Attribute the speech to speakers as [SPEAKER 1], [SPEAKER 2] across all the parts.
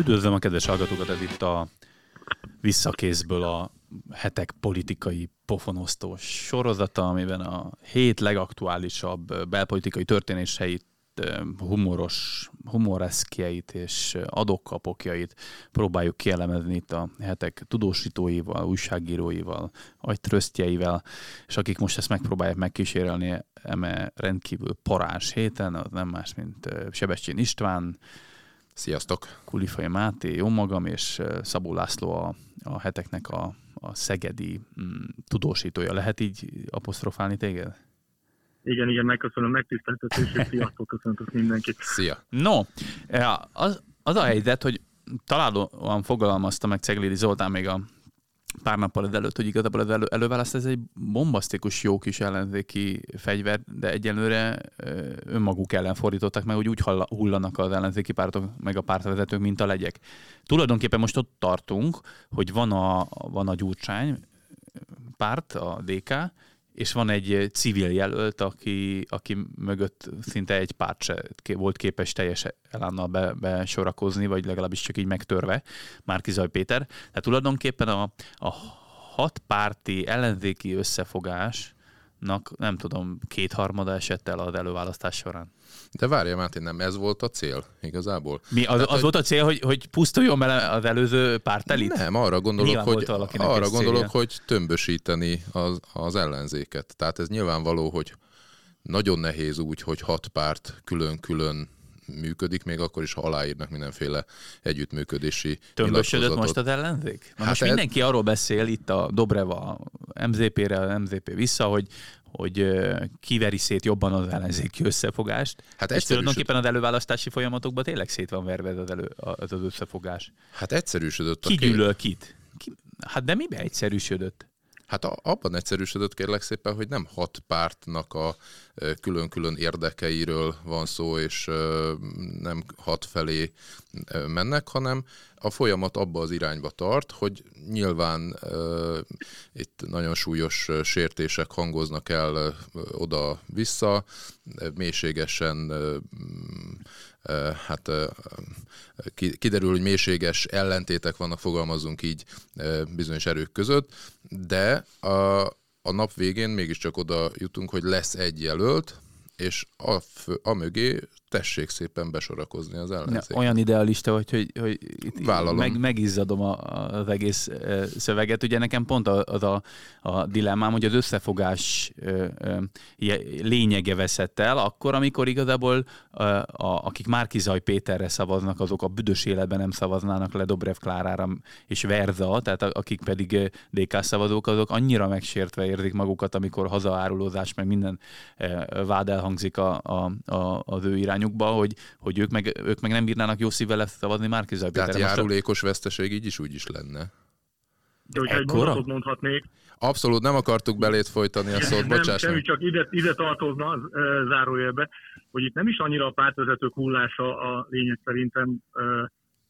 [SPEAKER 1] Üdvözlöm a kedves hallgatókat, ez itt a visszakészből a hetek politikai pofonosztó sorozata, amiben a hét legaktuálisabb belpolitikai történéseit, humoros, humoreszkjeit és adokkapokjait próbáljuk kielemezni itt a hetek tudósítóival, újságíróival, agytrösztjeivel, és akik most ezt megpróbálják megkísérelni eme rendkívül parás héten, az nem más, mint Sebestyén István,
[SPEAKER 2] Sziasztok!
[SPEAKER 1] Kulifai Máté, jó magam, és Szabó László a, a heteknek a, a szegedi mm, tudósítója. Lehet így apostrofálni téged?
[SPEAKER 3] Igen, igen, megköszönöm megtiszteltetés, és sziasztok, köszöntök mindenkit.
[SPEAKER 2] Szia!
[SPEAKER 1] No, az, az a helyzet, hogy találóan fogalmazta meg Ceglidi Zoltán még a pár nappal ezelőtt, hogy igazából az elő, előválaszt ez egy bombasztikus jó kis ellenzéki fegyver, de egyelőre önmaguk ellen fordították meg, hogy úgy hullanak az ellenzéki pártok, meg a pártvezetők, mint a legyek. Tulajdonképpen most ott tartunk, hogy van a, van a gyurcsány párt, a DK, és van egy civil jelölt, aki, aki mögött szinte egy párt se volt képes teljes elánnal be, besorakozni, vagy legalábbis csak így megtörve, Márkizaj Péter. Tehát tulajdonképpen a, a hat párti ellenzéki összefogás nem tudom, kétharmada esett el az előválasztás során.
[SPEAKER 2] De várja, Máté, nem ez volt a cél igazából?
[SPEAKER 1] Mi, az, Tehát, az volt a cél, hogy, hogy pusztuljon bele az előző pártelit?
[SPEAKER 2] Nem, arra gondolok, hogy, arra gondolok hogy tömbösíteni az, az ellenzéket. Tehát ez nyilvánvaló, hogy nagyon nehéz úgy, hogy hat párt külön-külön működik, még akkor is, ha aláírnak mindenféle együttműködési
[SPEAKER 1] Tömbösödött most az ellenzék? hát most mindenki arról beszél, itt a Dobreva MZP-re, a MZP vissza, hogy, hogy kiveri szét jobban az ellenzéki összefogást. Hát és tulajdonképpen az előválasztási folyamatokban tényleg szét van verve az, elő, az, az összefogás.
[SPEAKER 2] Hát egyszerűsödött.
[SPEAKER 1] Ki gyűlöl kit? Ki, hát de mibe egyszerűsödött?
[SPEAKER 2] Hát abban egyszerűsödött kérlek szépen, hogy nem hat pártnak a külön-külön érdekeiről van szó, és nem hat felé mennek, hanem a folyamat abba az irányba tart, hogy nyilván itt nagyon súlyos sértések hangoznak el oda-vissza, mélységesen hát kiderül, hogy mélységes ellentétek vannak, fogalmazunk így bizonyos erők között, de a, a nap végén mégiscsak oda jutunk, hogy lesz egy jelölt, és a, a mögé tessék szépen besorakozni az ellenzék.
[SPEAKER 1] Olyan idealista, hogy, hogy, hogy itt meg, megizzadom a, az egész szöveget. Ugye nekem pont az a, a dilemmám, hogy az összefogás lényege veszett el, akkor, amikor igazából a, a, akik Márkizaj Péterre szavaznak, azok a büdös életben nem szavaznának le Dobrev Klárára és Verza, tehát akik pedig DK szavazók, azok annyira megsértve érzik magukat, amikor hazaárulózás, meg minden vád elhangzik a, a, a, az ő irány irányukba, hogy, hogy ők, meg, ők meg nem bírnának jó szívvel szavazni Márkizaj
[SPEAKER 2] Tehát járulékos veszteség így is úgy is lenne.
[SPEAKER 3] De hogyha Ekkora? egy mondhatnék.
[SPEAKER 2] Abszolút nem akartuk belét folytani a szót, bocsáss
[SPEAKER 3] Nem, semmi, csak ide, ide tartozna az, e, zárójelbe, hogy itt nem is annyira a pártvezetők hullása a lényeg szerintem, e,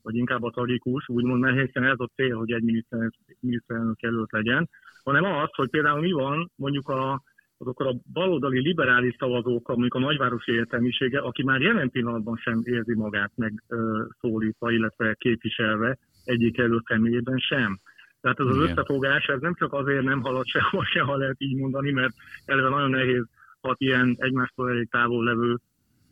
[SPEAKER 3] vagy inkább a tragikus, úgymond, mert hiszen ez a cél, hogy egy miniszterelnök előtt legyen, hanem az, hogy például mi van mondjuk a azokkal a baloldali liberális szavazók, mondjuk a nagyvárosi értelmisége, aki már jelen pillanatban sem érzi magát megszólítva, illetve képviselve egyik előtt személyében sem. Tehát ez az Igen. összefogás, ez nem csak azért nem halad sehol se, ha lehet így mondani, mert eleve nagyon nehéz hat ilyen egymástól elég távol levő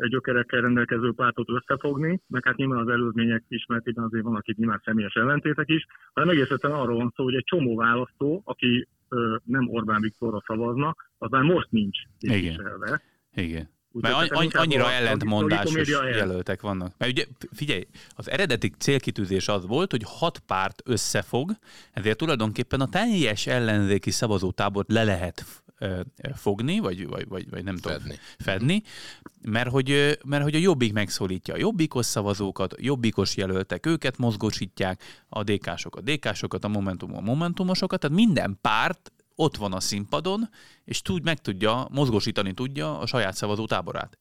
[SPEAKER 3] gyökerekkel rendelkező pártot összefogni, meg hát nyilván az előzmények ismertében azért vannak itt nyilván személyes ellentétek is, hanem egész arról van szó, hogy egy csomó választó, aki ö, nem Orbán Viktorra szavazna, az már most nincs
[SPEAKER 1] képviselve. Igen. Igen. Mert any, annyira ellentmondásos jelöltek vannak. Mert ugye, figyelj, az eredeti célkitűzés az volt, hogy hat párt összefog, ezért tulajdonképpen a teljes ellenzéki szavazótábort le lehet fogni, vagy, vagy, vagy, vagy nem fedni. tudom, fedni, mert hogy, mert hogy a Jobbik megszólítja a Jobbikos szavazókat, Jobbikos jelöltek, őket mozgósítják, a DK-sokat, DK-sokat, a Momentum, a Momentumosokat, tehát minden párt ott van a színpadon, és tud, meg tudja, mozgósítani tudja a saját szavazó táborát.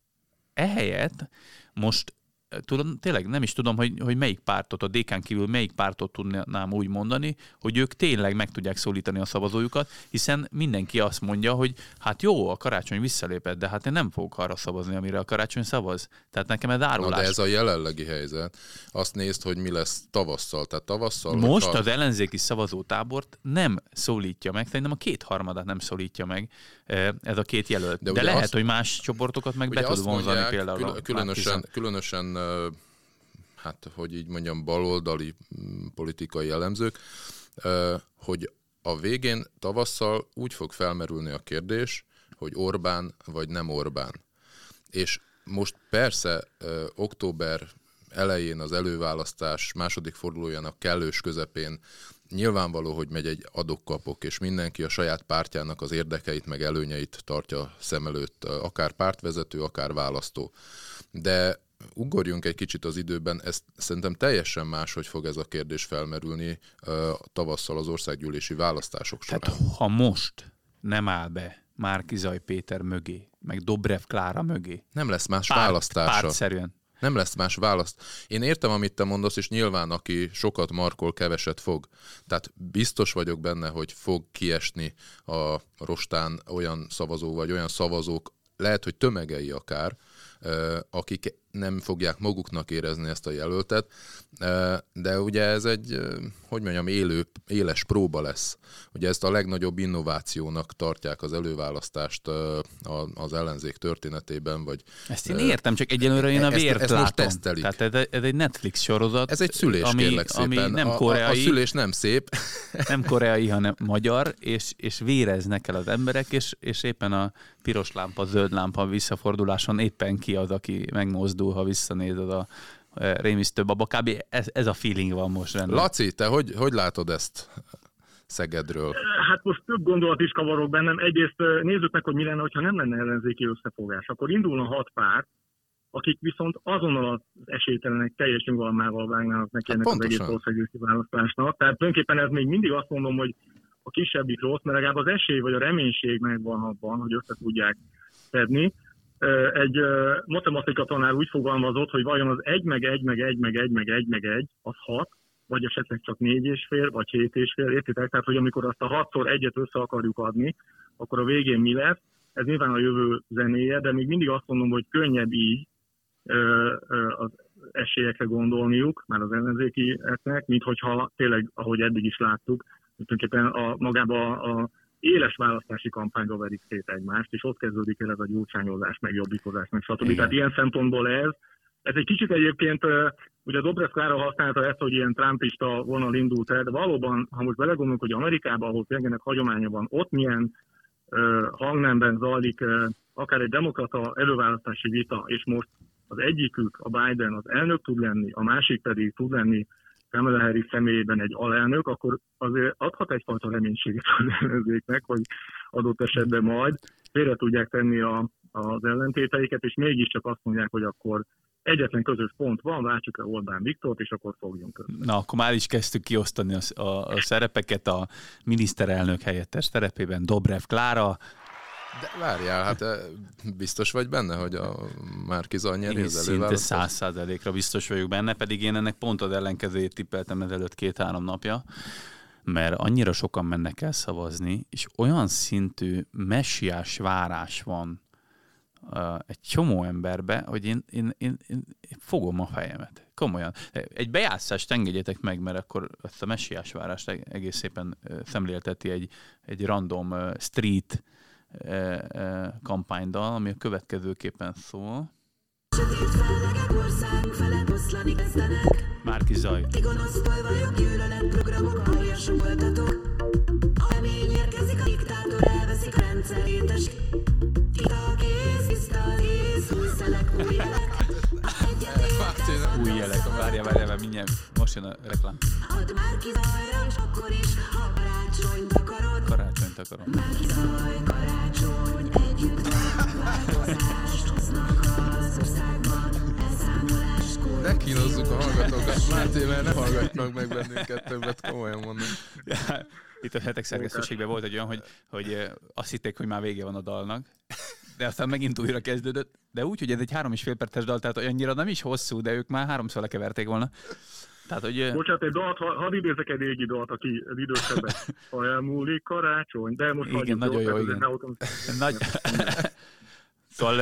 [SPEAKER 1] Ehelyett most tudom, tényleg nem is tudom, hogy, hogy melyik pártot, a DK-n kívül melyik pártot tudnám úgy mondani, hogy ők tényleg meg tudják szólítani a szavazójukat, hiszen mindenki azt mondja, hogy hát jó, a karácsony visszalépett, de hát én nem fogok arra szavazni, amire a karácsony szavaz. Tehát nekem ez árulás.
[SPEAKER 2] Na de ez a jelenlegi helyzet. Azt nézd, hogy mi lesz tavasszal. Tehát tavasszal...
[SPEAKER 1] Most hogyha... az ellenzéki szavazótábort nem szólítja meg, szerintem a kétharmadát nem szólítja meg ez a két jelölt. De, de lehet, azt, hogy más csoportokat meg be tud vonzani mondják, például.
[SPEAKER 2] Különösen, különösen hát hogy így mondjam, baloldali mm, politikai elemzők, hogy a végén tavasszal úgy fog felmerülni a kérdés, hogy Orbán vagy nem Orbán. És most persze október elején az előválasztás második fordulójának kellős közepén nyilvánvaló, hogy megy egy adokkapok, és mindenki a saját pártjának az érdekeit meg előnyeit tartja szem előtt, akár pártvezető, akár választó. De ugorjunk egy kicsit az időben, ez szerintem teljesen más, hogy fog ez a kérdés felmerülni tavasszal az országgyűlési választások során.
[SPEAKER 1] Tehát ha most nem áll be Márkizaj Péter mögé, meg Dobrev Klára mögé.
[SPEAKER 2] Nem lesz más párt, választása.
[SPEAKER 1] Pártszerűen.
[SPEAKER 2] Nem lesz más választ. Én értem, amit te mondasz, és nyilván aki sokat markol, keveset fog. Tehát biztos vagyok benne, hogy fog kiesni a rostán olyan szavazó, vagy olyan szavazók, lehet, hogy tömegei akár, akik nem fogják maguknak érezni ezt a jelöltet, de ugye ez egy, hogy mondjam, élő, éles próba lesz. Ugye ezt a legnagyobb innovációnak tartják az előválasztást az ellenzék történetében, vagy...
[SPEAKER 1] Ezt én értem, csak egyelőre én a vért ezt, ezt látom. most tesztelik. Tehát ez, ez egy Netflix sorozat.
[SPEAKER 2] Ez egy szülés, ami, kérlek szépen. Ami
[SPEAKER 1] nem koreai, a,
[SPEAKER 2] a, a szülés nem szép.
[SPEAKER 1] Nem koreai, hanem magyar, és, és véreznek el az emberek, és, és éppen a piros lámpa, zöld lámpa visszaforduláson éppen ki az, aki megmozdul, ha visszanézed a rémisztő baba. Kb. Ez, ez a feeling van most rendben.
[SPEAKER 2] Laci, te hogy, hogy látod ezt Szegedről?
[SPEAKER 3] Hát most több gondolat is kavarok bennem. Egyrészt nézzük meg, hogy mi lenne, ha nem lenne ellenzéki összefogás. Akkor indulna hat párt, akik viszont azonnal az esélytelenek teljes nyugalmával vágnának neki hát ennek az egész országgyűlési választásnak. Tehát tulajdonképpen ez még mindig azt mondom, hogy a kisebbik rossz, mert legalább az esély vagy a reménység megvan abban, hogy össze tudják szedni. Egy matematika tanár úgy fogalmazott, hogy vajon az 1 meg 1 meg 1 meg 1 meg 1 meg 1 az 6, vagy esetleg csak 4 és fél, vagy 7 és fél, értitek? Tehát, hogy amikor azt a 6-szor egyet össze akarjuk adni, akkor a végén mi lesz? Ez nyilván a jövő zenéje, de még mindig azt mondom, hogy könnyebb így az esélyekre gondolniuk, már az ellenzékieknek, mint hogyha tényleg, ahogy eddig is láttuk, tulajdonképpen a, magába a éles választási kampányba verik szét egymást, és ott kezdődik el ez a gyurcsányozás, meg jobbikozás, meg stb. Igen. Tehát ilyen szempontból ez, ez egy kicsit egyébként, ugye Dobrev Klára használta ezt, hogy ilyen trumpista vonal indult el, de valóban, ha most belegondolunk, hogy Amerikában, ahol tényleg hagyománya van, ott milyen uh, hangnemben zajlik akár egy demokrata előválasztási vita, és most az egyikük, a Biden az elnök tud lenni, a másik pedig tud lenni Kamala Harris személyében egy alelnök, akkor azért adhat egyfajta reménységet az ellenzéknek, hogy adott esetben majd félre tudják tenni a, az ellentéteiket, és mégiscsak azt mondják, hogy akkor egyetlen közös pont van, váltsuk el Orbán Viktort, és akkor fogjunk közben.
[SPEAKER 1] Na, akkor már is kezdtük kiosztani a, a, a szerepeket a miniszterelnök helyettes szerepében Dobrev Klára,
[SPEAKER 2] de várjál, hát biztos vagy benne, hogy a Márkizaj nyeri az
[SPEAKER 1] Szinte száz százalékra biztos vagyok benne, pedig én ennek pont az ellenkezőjét tippeltem ezelőtt két-három napja, mert annyira sokan mennek el szavazni, és olyan szintű messiás várás van uh, egy csomó emberbe, hogy én, én, én, én fogom a fejemet. Komolyan. Egy bejátszást engedjetek meg, mert akkor ezt a messiás várást egész szépen szemlélteti egy, egy random street kampánydal, ami a következőképpen szól. Márki Zaj. vagyok, gyűlölet programok, A remény érkezik, a diktátor elveszik a rendszerét, új szelek, új jelek. Új jelek, várjál, várjál, mert mindjárt most jön a reklám. Add már ki zajra, és akkor is, ha karácsonyt akarod. Karácsonyt akarom. Már ki zaj, karácsony, együtt változást hoznak az országban.
[SPEAKER 2] Ne kínozzuk a hallgatókat, Máté, mert ne hallgatnak meg bennünket többet, komolyan mondom.
[SPEAKER 1] Itt a hetek szerkesztőségben volt egy olyan, hogy, hogy azt hitték, hogy már vége van a dalnak, de aztán megint újra kezdődött. De úgy, hogy ez egy három és fél perces dal, tehát annyira nem is hosszú, de ők már háromszor lekeverték volna.
[SPEAKER 3] Tehát, hogy... Bocsánat, egy dalt, ha, hadd idézek egy régi dalt, aki idősebbek. Ha elmúlik karácsony, de most
[SPEAKER 1] igen, nagyon jó, igen. Nagy... szóval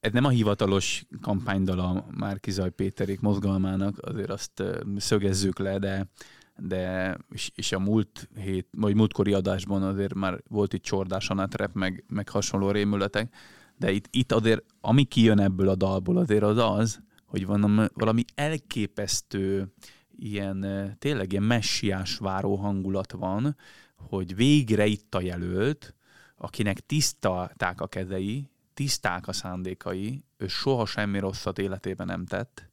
[SPEAKER 1] ez nem a hivatalos kampánydal a Márkizaj Péterék mozgalmának, azért azt szögezzük le, de, de és, és a múlt hét, vagy múltkori adásban azért már volt itt csordás anátrep, meg, meg hasonló rémületek, de itt, itt azért, ami kijön ebből a dalból azért az az, hogy van valami elképesztő ilyen, tényleg ilyen messiás váró hangulat van, hogy végre itt a jelölt, akinek tisztalták a kezei, tiszták a szándékai, ő soha semmi rosszat életében nem tett,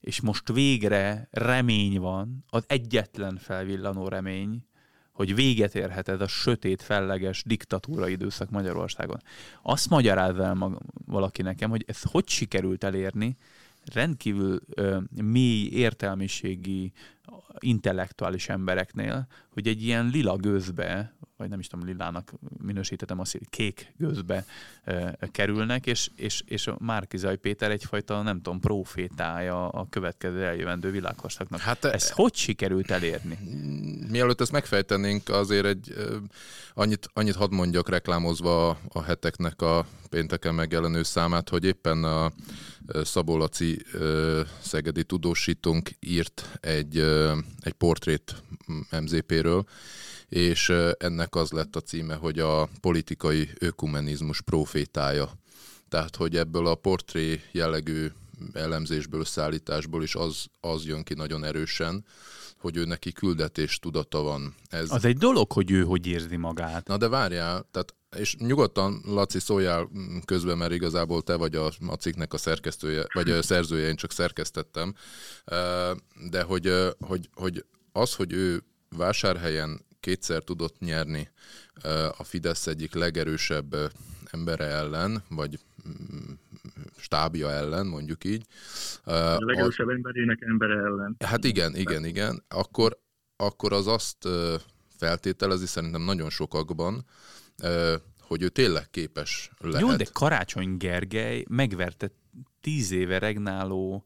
[SPEAKER 1] és most végre remény van, az egyetlen felvillanó remény, hogy véget érhet ez a sötét, felleges diktatúra időszak Magyarországon. Azt magyarázza el valaki nekem, hogy ez hogy sikerült elérni, rendkívül ö, mély értelmiségi, intellektuális embereknél, hogy egy ilyen lila gőzbe vagy nem is tudom, lilának minősítettem azt, hogy kék gőzbe e, kerülnek, és, és, és Márkizaj Péter egyfajta, nem tudom, profétája a következő eljövendő világkorszaknak. Hát, ez e, hogy sikerült elérni?
[SPEAKER 2] Mielőtt ezt megfejtenénk, azért egy annyit, annyit hadd mondjak reklámozva a, a heteknek a pénteken megjelenő számát, hogy éppen a Szabó Laci szegedi tudósítónk írt egy, egy portrét MZP-ről, és ennek az lett a címe, hogy a politikai ökumenizmus profétája. Tehát, hogy ebből a portré jellegű elemzésből, szállításból is az, az jön ki nagyon erősen, hogy ő neki küldetés tudata van.
[SPEAKER 1] Ez... Az egy dolog, hogy ő hogy érzi magát.
[SPEAKER 2] Na de várjál, tehát és nyugodtan, Laci, szóljál közben, mert igazából te vagy a, a cikknek a szerkesztője, vagy a szerzője, én csak szerkesztettem, de hogy, hogy, hogy az, hogy ő vásárhelyen kétszer tudott nyerni a Fidesz egyik legerősebb embere ellen, vagy mm, stábja ellen, mondjuk így.
[SPEAKER 3] A legerősebb emberének embere ellen.
[SPEAKER 2] Hát igen, igen, igen. Akkor, akkor az azt feltételezi szerintem nagyon sokakban, hogy ő tényleg képes lehet.
[SPEAKER 1] Jó, de Karácsony Gergely megverte tíz éve regnáló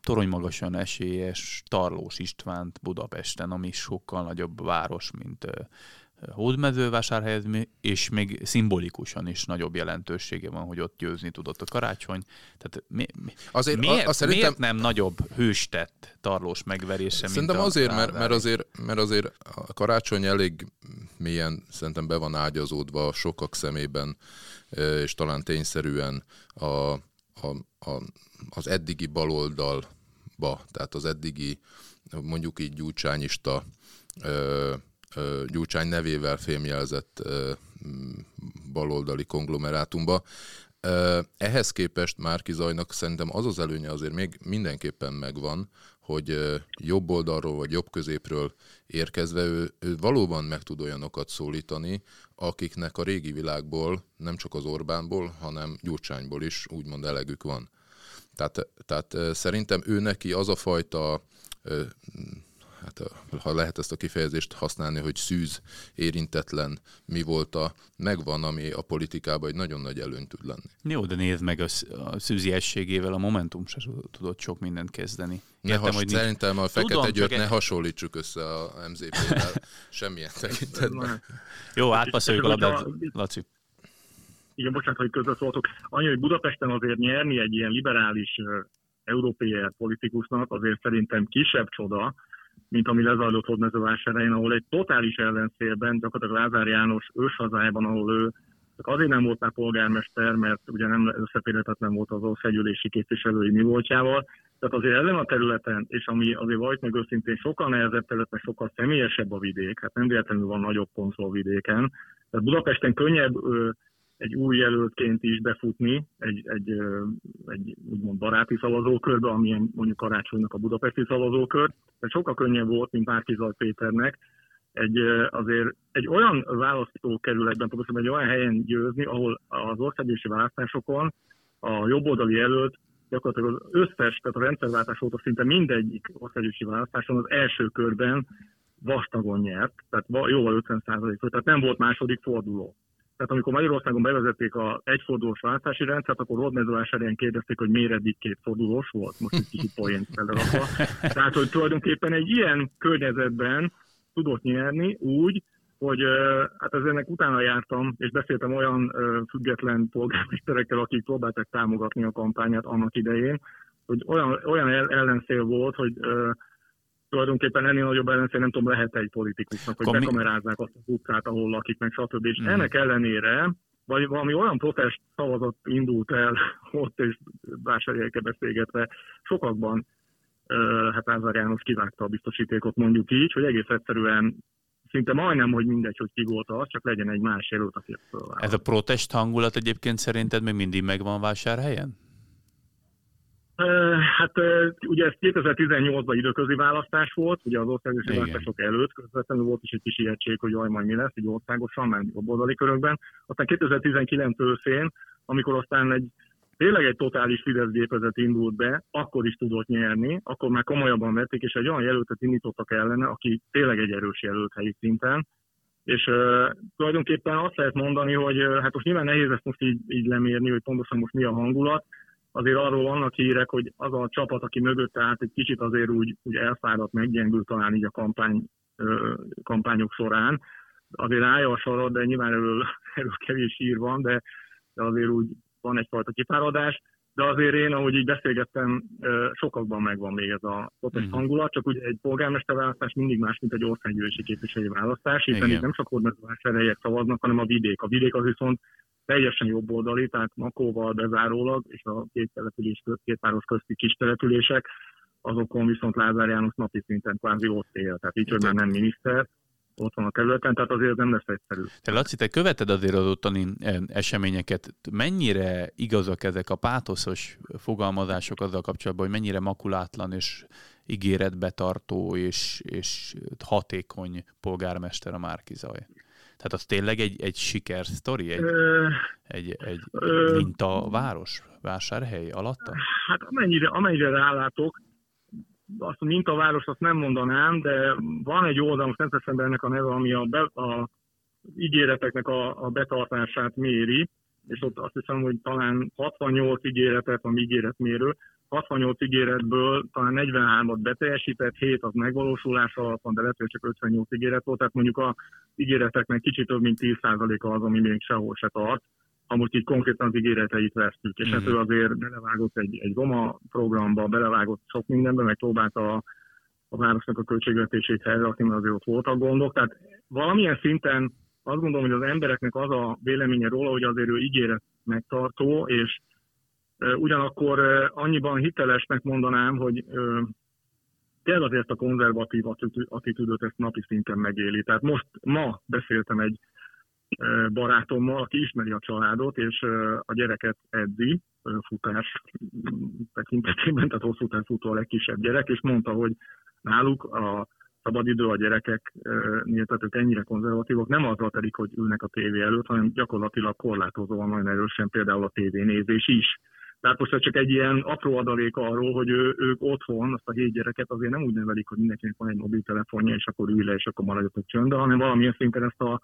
[SPEAKER 1] toronymagasan esélyes Tarlós Istvánt Budapesten, ami sokkal nagyobb város, mint Hódmezővásárhelyez, és még szimbolikusan is nagyobb jelentősége van, hogy ott győzni tudott a karácsony. Tehát mi, mi, azért, miért, a, a szerintem... miért nem nagyobb hőstett tarlós megverése,
[SPEAKER 2] Szerintem mint azért, mert, mert, azért, mert azért a karácsony elég mélyen szerintem be van ágyazódva sokak szemében, és talán tényszerűen a, a, a az eddigi baloldalba, tehát az eddigi mondjuk így gyúcsányista Gyurcsány nevével fémjelzett baloldali konglomerátumba. Ehhez képest Márki Zajnak szerintem az az előnye azért még mindenképpen megvan, hogy jobb oldalról vagy jobb középről érkezve ő, ő valóban meg tud olyanokat szólítani, akiknek a régi világból, nem csak az Orbánból, hanem Gyurcsányból is úgymond elegük van. Tehát, tehát szerintem ő neki az a fajta hát ha lehet ezt a kifejezést használni, hogy szűz, érintetlen mi volt a, megvan, ami a politikában egy nagyon nagy előny tud lenni.
[SPEAKER 1] Jó, de nézd meg, a, a szűziességével a Momentum se tudott sok mindent kezdeni.
[SPEAKER 2] Értem, ne has, hogy szerintem a Fekete Győrt ne hasonlítsuk össze a MZP-vel semmilyen tekintetben.
[SPEAKER 1] Jó, átpasszoljuk a labdát, Laci
[SPEAKER 3] igen, bocsánat, hogy közbeszóltok, annyi, hogy Budapesten azért nyerni egy ilyen liberális európai politikusnak azért szerintem kisebb csoda, mint ami lezajlott Hódmezővásárhelyen, ahol egy totális ellenszélben, gyakorlatilag Lázár János őshazájában, ahol ő csak azért nem volt már polgármester, mert ugye nem összeférhetetlen volt az országgyűlési képviselői mi voltjával. Tehát azért ezen a területen, és ami azért vagy meg őszintén sokkal nehezebb terület, mert sokkal személyesebb a vidék, hát nem véletlenül van nagyobb konszol vidéken. Tehát Budapesten könnyebb egy új jelöltként is befutni egy, egy, egy úgymond baráti szavazókörbe, amilyen mondjuk karácsonynak a budapesti szavazókör. De sokkal könnyebb volt, mint Márkizaj Péternek, egy, azért egy olyan választókerületben, pontosan egy olyan helyen győzni, ahol az országgyűlési választásokon a jobboldali jelölt gyakorlatilag az összes, tehát a rendszerváltás óta szinte mindegyik országgyűlési választáson az első körben vastagon nyert, tehát jóval 50 százalék, tehát nem volt második forduló. Tehát amikor Magyarországon bevezették a egyfordulós váltási rendszert, akkor Rodmezővásárhelyen kérdezték, hogy miért eddig két fordulós volt, most egy kicsit poént felrakva. Tehát, hogy tulajdonképpen egy ilyen környezetben tudott nyerni úgy, hogy hát az ennek utána jártam, és beszéltem olyan független polgármesterekkel, akik próbáltak támogatni a kampányát annak idején, hogy olyan, olyan ellenszél volt, hogy tulajdonképpen ennél nagyobb ellenszer nem tudom, lehet egy politikusnak, hogy Komi... bekamerázzák azt az utcát, ahol lakik, meg stb. És mm. ennek ellenére vagy valami olyan protest szavazat indult el ott, és vásárjelke beszélgetve sokakban, hát Lázár János kivágta a biztosítékot mondjuk így, hogy egész egyszerűen szinte majdnem, hogy mindegy, hogy ki volt az, csak legyen egy más jelölt, aki ezt
[SPEAKER 1] Ez a protest hangulat egyébként szerinted még mindig megvan vásárhelyen?
[SPEAKER 3] Hát ugye ez 2018-ban időközi választás volt, ugye az országos választások előtt, közvetlenül volt is egy kis ijegység, hogy jaj, majd mi lesz, egy országosan, mert oldali körökben. Aztán 2019 őszén, amikor aztán egy tényleg egy totális Fidesz gépezet indult be, akkor is tudott nyerni, akkor már komolyabban vették, és egy olyan jelöltet indítottak ellene, aki tényleg egy erős jelölt helyi szinten, és uh, tulajdonképpen azt lehet mondani, hogy uh, hát most nyilván nehéz ezt most így, így lemérni, hogy pontosan most mi a hangulat, azért arról vannak hírek, hogy az a csapat, aki mögötte állt, egy kicsit azért úgy, úgy elfáradt, meggyengült talán így a kampány, kampányok során. Azért állja a sorod, de nyilván erről, erről kevés hír van, de, de azért úgy van egyfajta kifáradás. De azért én, ahogy így beszélgettem, sokakban megvan még ez a protest mhm. hangulat, csak ugye egy polgármesterválasztás mindig más, mint egy országgyűlési képviselői választás, hiszen itt nem csak ordnazvásárhelyek szavaznak, hanem a vidék. A vidék az viszont teljesen jobboldali, tehát Makóval bezárólag, és a két település, két város közti kis települések, azokon viszont Lázár János napi szinten kvázi ott él, tehát így, hogy már nem miniszter, ott van a területen, tehát azért nem lesz egyszerű.
[SPEAKER 1] Te Laci, te követed azért az ottani eh, eseményeket. Mennyire igazak ezek a pátoszos fogalmazások azzal kapcsolatban, hogy mennyire makulátlan és ígéretbetartó és, és hatékony polgármester a Márkizaj? Tehát az tényleg egy, egy sikersztori? Egy, ö, egy, egy ö, mintaváros, vásárhely alatta?
[SPEAKER 3] Hát amennyire, amennyire rálátok, azt a mintaváros azt nem mondanám, de van egy oldal, most nem teszem be ennek a neve, ami a, be, a ígéreteknek a, a betartását méri, és ott azt hiszem, hogy talán 68 ígéretet, ami ígéretmérő, 68 ígéretből talán 43-at beteljesített, 7 az megvalósulás alatt van, de lehet, hogy csak 58 ígéret volt, tehát mondjuk a ígéreteknek kicsit több mint 10%-a az, ami még sehol se tart, ha most így konkrétan az ígéreteit vesztük. És mm-hmm. hát ő azért belevágott egy, egy Roma programba, belevágott sok mindenbe, meg próbálta a, a városnak a költségvetését helyreakni, mert azért ott voltak gondok. Tehát valamilyen szinten azt gondolom, hogy az embereknek az a véleménye róla, hogy azért ő ígéret megtartó, és Ugyanakkor annyiban hitelesnek mondanám, hogy kell azért a konzervatív attitűdöt ezt napi szinten megéli. Tehát most ma beszéltem egy barátommal, aki ismeri a családot, és a gyereket edzi, futás tekintetében, tehát hosszú futó a legkisebb gyerek, és mondta, hogy náluk a szabadidő a gyerekeknél, tehát ők ennyire konzervatívok, nem azzal telik, hogy ülnek a tévé előtt, hanem gyakorlatilag korlátozóan nagyon erősen például a tévénézés is. Tehát most csak egy ilyen apró adalék arról, hogy ő, ők otthon, azt a hét gyereket azért nem úgy nevelik, hogy mindenkinek van egy mobiltelefonja, és akkor ülj le, és akkor maradjatok csöndbe, hanem valamilyen szinten ezt a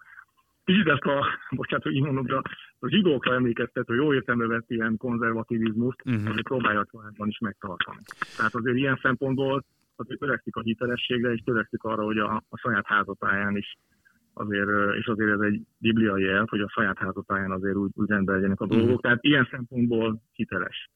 [SPEAKER 3] kicsit ezt a, bocsánat, hogy így mondom, de a zsidókra emlékeztető, jó értelme vett ilyen konzervativizmust, uh-huh. azért próbálja családban is megtartani. Tehát azért ilyen szempontból azért törekszik a hitelességre, és törekszik arra, hogy a, a saját házatáján is azért, és azért ez egy bibliai jel, hogy a saját házatáján azért úgy, úgy rendben legyenek a dolgok, mm. tehát ilyen szempontból hiteles.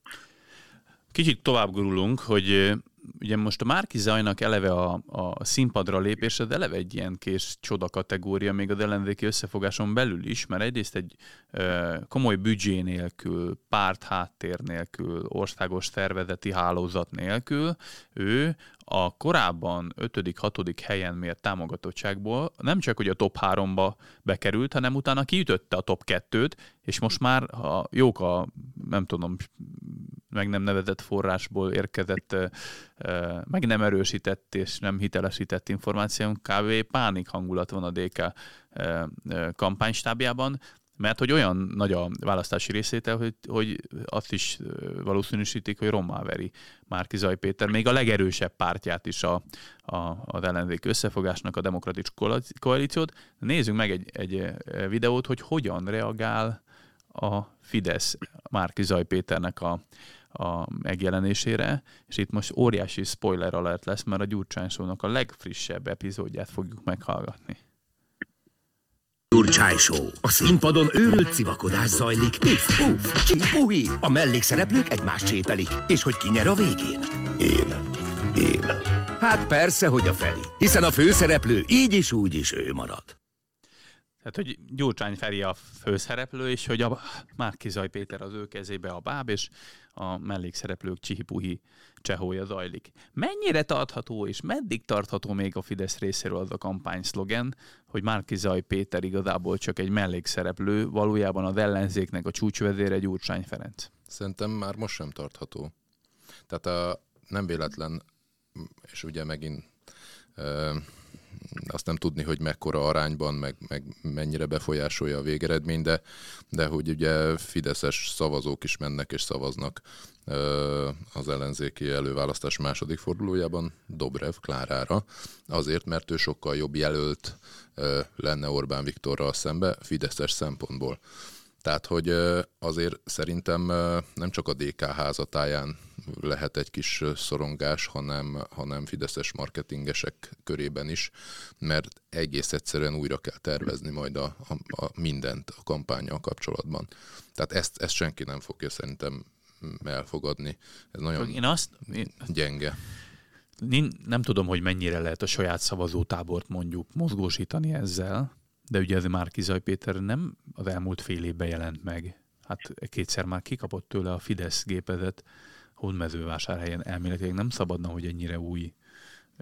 [SPEAKER 1] Kicsit tovább gurulunk, hogy ugye most a Márki Zajnak eleve a, a színpadra lépés, de eleve egy ilyen kés csoda kategória még a ellenzéki összefogáson belül is, mert egyrészt egy ö, komoly büdzsé nélkül, párt háttér nélkül, országos szervezeti hálózat nélkül ő a korábban 5.-6. helyen mért támogatottságból nem csak, hogy a top 3-ba bekerült, hanem utána kiütötte a top 2-t, és most már ha jók a, nem tudom, meg nem nevezett forrásból érkezett, meg nem erősített és nem hitelesített információ, kb. pánik hangulat van a DK kampánystábjában. Mert hogy olyan nagy a választási részétel, hogy, hogy azt is valószínűsítik, hogy rommá veri Márki Péter, még a legerősebb pártját is a, a, az ellenzék összefogásnak, a demokratikus koalíciót. Nézzünk meg egy, egy videót, hogy hogyan reagál a Fidesz Márki Péternek a, a megjelenésére, és itt most óriási spoiler alert lesz, mert a Gyurcsány a legfrissebb epizódját fogjuk meghallgatni.
[SPEAKER 4] Gyurcsány Show. A színpadon őrült civakodás zajlik. Pif, puf, csipuhi. A mellékszereplők egymást csépelik. És hogy ki nyer a végén? Én. Én. Hát persze, hogy a Feri. Hiszen a főszereplő így is úgy is ő marad.
[SPEAKER 1] Tehát, hogy Gyurcsány Feri a főszereplő, és hogy a Márki Zaj Péter az ő kezébe a báb, és a mellékszereplők csihipuhi csehója zajlik. Mennyire tartható és meddig tartható még a Fidesz részéről az a kampány szlogen, hogy Márki Zaj Péter igazából csak egy mellékszereplő, valójában az ellenzéknek a csúcsvezére Gyurcsány Ferenc?
[SPEAKER 2] Szerintem már most sem tartható. Tehát a, nem véletlen, és ugye megint azt nem tudni, hogy mekkora arányban, meg, meg mennyire befolyásolja a végeredmény, de, de hogy ugye fideszes szavazók is mennek és szavaznak az ellenzéki előválasztás második fordulójában Dobrev Klárára, azért, mert ő sokkal jobb jelölt lenne Orbán Viktorral szembe fideszes szempontból. Tehát, hogy azért szerintem nem csak a DK házatáján lehet egy kis szorongás, hanem, hanem fideszes marketingesek körében is, mert egész egyszerűen újra kell tervezni majd a, a, a mindent a kampányjal kapcsolatban. Tehát ezt, ezt senki nem fogja szerintem elfogadni. Ez nagyon én azt, én, gyenge.
[SPEAKER 1] Én nem tudom, hogy mennyire lehet a saját szavazótábort mondjuk mozgósítani ezzel, de ugye ez már Kizaj Péter nem az elmúlt fél évben jelent meg. Hát kétszer már kikapott tőle a Fidesz gépezet Hódmezővásárhelyen elméletileg nem szabadna, hogy ennyire új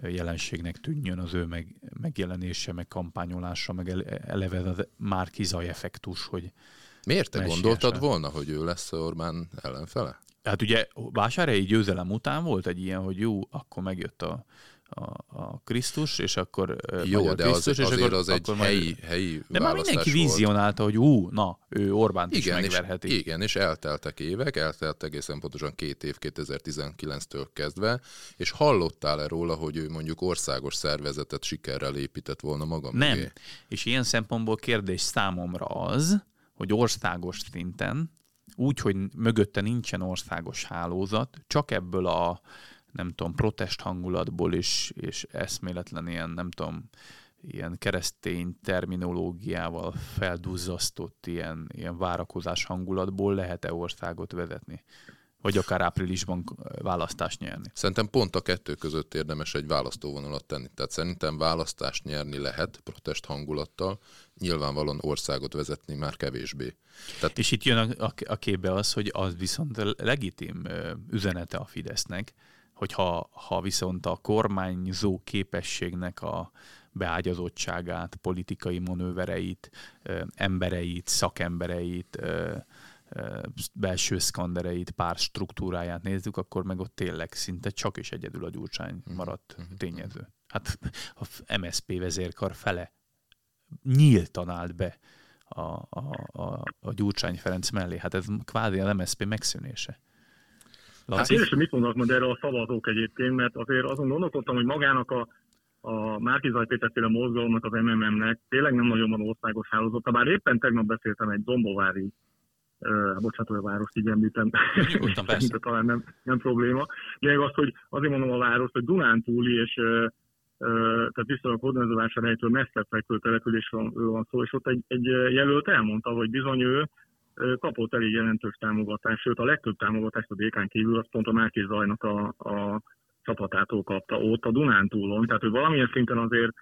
[SPEAKER 1] jelenségnek tűnjön az ő meg, megjelenése, meg kampányolása, meg eleve az már kizaj effektus, hogy
[SPEAKER 2] Miért te gondoltad volna, hogy ő lesz Orbán ellenfele?
[SPEAKER 1] Hát ugye vásárhelyi győzelem után volt egy ilyen, hogy jó, akkor megjött a a, a Krisztus, és akkor
[SPEAKER 2] Jó, de Krisztus, az, és azért akkor, az egy akkor helyi, majd... helyi
[SPEAKER 1] De már mindenki vizionálta, hogy ú, na, ő Orbánt igen, is megverheti.
[SPEAKER 2] És, igen, és elteltek évek, eltelt egészen pontosan két év 2019-től kezdve, és hallottál-e róla, hogy ő mondjuk országos szervezetet sikerrel épített volna maga
[SPEAKER 1] Nem. Mögé? És ilyen szempontból kérdés számomra az, hogy országos szinten, úgy, hogy mögötte nincsen országos hálózat, csak ebből a nem tudom, protest hangulatból is, és eszméletlen ilyen, nem tudom, ilyen keresztény terminológiával felduzzasztott ilyen, ilyen várakozás hangulatból lehet-e országot vezetni? Vagy akár áprilisban választást nyerni?
[SPEAKER 2] Szerintem pont a kettő között érdemes egy választóvonalat tenni. Tehát szerintem választást nyerni lehet protest hangulattal, nyilvánvalóan országot vezetni már kevésbé.
[SPEAKER 1] Tehát... És itt jön a, a, a képbe az, hogy az viszont legitim üzenete a Fidesznek, hogyha ha viszont a kormányzó képességnek a beágyazottságát, politikai manővereit, embereit, szakembereit, belső szkandereit, pár struktúráját nézzük, akkor meg ott tényleg szinte csak is egyedül a gyurcsány mhm. maradt uh-huh. tényező. Hát a MSP vezérkar fele nyíltan állt be a, a, a, a Gyurcsány Ferenc mellé. Hát ez kvázi a MSP megszűnése.
[SPEAKER 3] Hát én sem mit mondanak majd erről a szavazók egyébként, mert azért azon gondolkodtam, hogy magának a, a Márkizaj Péterféle mozgalomnak, az MMM-nek tényleg nem nagyon van országos hálózata, bár éppen tegnap beszéltem egy Zombovári Uh, bocsánat, hogy a várost így említem, de talán nem, nem probléma. Lényeg az, hogy azért mondom a város, hogy Dunántúli és uh, tehát viszonylag Hódmezővásárhelytől messze fekvő településről van szó, és ott egy, egy jelölt elmondta, hogy bizony ő kapott elég jelentős támogatást, sőt a legtöbb támogatást a DK-n kívül azt pont a Márki Zajnak a, a csapatától kapta ott a Dunántúlon, tehát hogy valamilyen szinten azért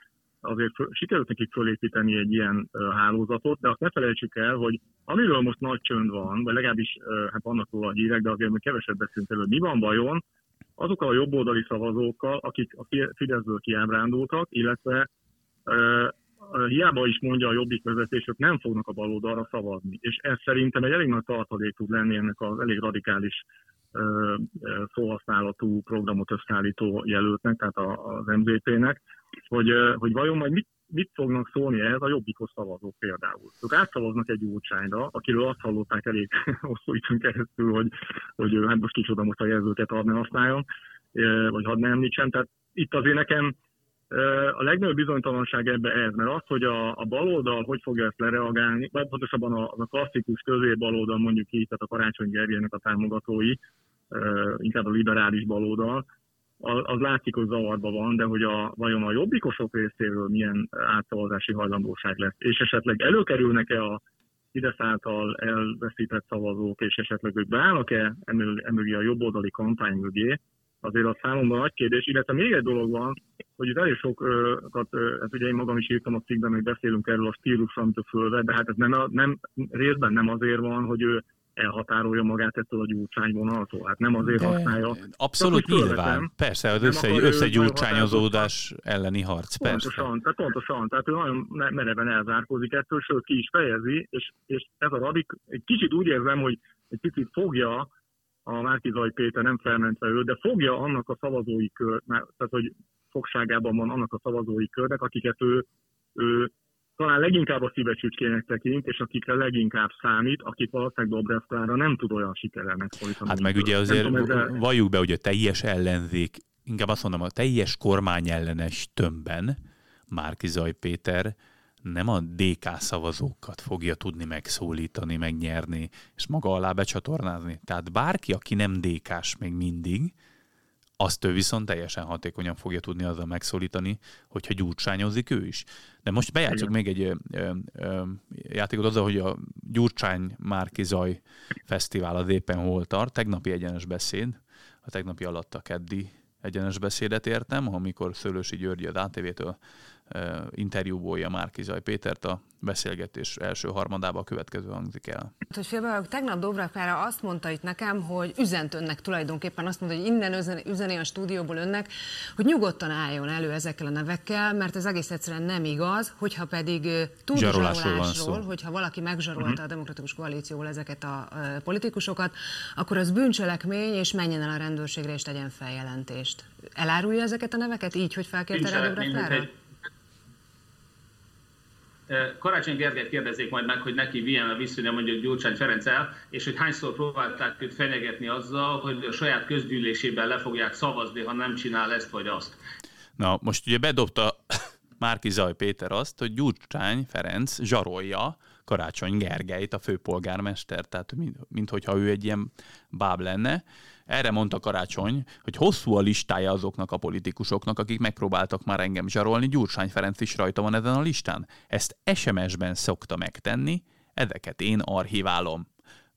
[SPEAKER 3] azért sikerült nekik fölépíteni egy ilyen hálózatot, de azt ne felejtsük el, hogy amiről most nagy csönd van, vagy legalábbis hát vannak róla a hírek, de azért még kevesebb beszélünk erről, mi van vajon azokkal a jobboldali szavazókkal, akik a Fideszből kiábrándultak, illetve hiába is mondja a jobbik vezetés, ők nem fognak a baloldalra szavazni. És ez szerintem egy elég nagy tartalék tud lenni ennek az elég radikális szóhasználatú programot összeállító jelöltnek, tehát az MZP-nek, hogy, hogy vajon majd mit, mit fognak szólni ehhez a jobbikos szavazók például. Ők átszavaznak egy gyurcsányra, akiről azt hallották elég hosszú időn keresztül, hogy, hogy hát most kicsoda most a jelzőket adni használjon, vagy hadd ne említsen. Tehát itt azért nekem a legnagyobb bizonytalanság ebbe ez, mert az, hogy a, a baloldal hogy fogja ezt lereagálni, vagy pontosabban a, a klasszikus közé baloldal mondjuk így, tehát a Karácsony Gergelynek a támogatói, inkább a liberális baloldal, az látszik, hogy zavarba van, de hogy a, vajon a jobbikosok részéről milyen átszavazási hajlandóság lesz, és esetleg előkerülnek-e a Fidesz által elveszített szavazók, és esetleg ők beállnak-e emögé a jobboldali kampány mögé, azért a számomra nagy kérdés, illetve még egy dolog van, hogy itt elég sokat, hát ugye én magam is írtam a cikkben, hogy beszélünk erről a stílus, amit a fölvet, de hát ez nem, nem, részben nem azért van, hogy ő elhatárolja magát ettől a gyurcsányvonaltól. Hát nem azért De használja.
[SPEAKER 1] Abszolút Csak, nyilván. Persze, az össze, összegyurcsányozódás elleni harc.
[SPEAKER 3] Pontosan,
[SPEAKER 1] persze.
[SPEAKER 3] tehát pontosan. Tehát ő nagyon mereven elzárkózik ettől, sőt ki is fejezi, és, és ez a radik, egy kicsit úgy érzem, hogy egy picit fogja a Márkizaj Péter nem felmentve ő, de fogja annak a szavazói kör, tehát hogy fogságában van annak a szavazói körnek, akiket ő, ő talán leginkább a szívecsücskének tekint, és akikre leginkább számít, akik valószínűleg Dobrev Klára nem tud olyan sikerrel megszólítani.
[SPEAKER 1] Hát meg ugye azért tudom, ezzel... valljuk be, hogy a teljes ellenzék, inkább azt mondom, a teljes kormány ellenes tömbben Márkizaj Péter nem a DK szavazókat fogja tudni megszólítani, megnyerni, és maga alá becsatornázni. Tehát bárki, aki nem DK-s még mindig, azt ő viszont teljesen hatékonyan fogja tudni azzal megszólítani, hogyha gyurcsányozik ő is. De most bejátszok még egy ö, ö, játékot azzal, hogy a Gyurcsány Márki Zaj Fesztivál az éppen hol tart. Tegnapi egyenes beszéd, a tegnapi alatt a keddi egyenes beszédet értem, amikor Szőlősi György az ATV-től interjúbolja Márkizaj Pétert a beszélgetés első harmadába a következő hangzik el.
[SPEAKER 5] Hogy félbe, tegnap Dobra Klára azt mondta itt nekem, hogy üzent önnek tulajdonképpen, azt mondta, hogy innen üzeni a stúdióból önnek, hogy nyugodtan álljon elő ezekkel a nevekkel, mert ez egész egyszerűen nem igaz, hogyha pedig tud zsarolásról, hogyha valaki megzsarolta uh-huh. a demokratikus koalícióval ezeket a politikusokat, akkor az bűncselekmény, és menjen el a rendőrségre és tegyen feljelentést. Elárulja ezeket a neveket így, hogy felkérte rá Dobra Klára?
[SPEAKER 6] Karácsony Gergelyt kérdezzék majd meg, hogy neki milyen a viszonya mondjuk Gyurcsány Ferenccel, és hogy hányszor próbálták őt fenyegetni azzal, hogy a saját közgyűlésében le fogják szavazni, ha nem csinál ezt vagy azt.
[SPEAKER 1] Na, most ugye bedobta Márki Zaj Péter azt, hogy Gyurcsány Ferenc zsarolja Karácsony Gergelyt, a főpolgármester, tehát mint, mint hogyha ő egy ilyen báb lenne. Erre mondta Karácsony, hogy hosszú a listája azoknak a politikusoknak, akik megpróbáltak már engem zsarolni, Gyurcsány Ferenc is rajta van ezen a listán. Ezt SMS-ben szokta megtenni, ezeket én archiválom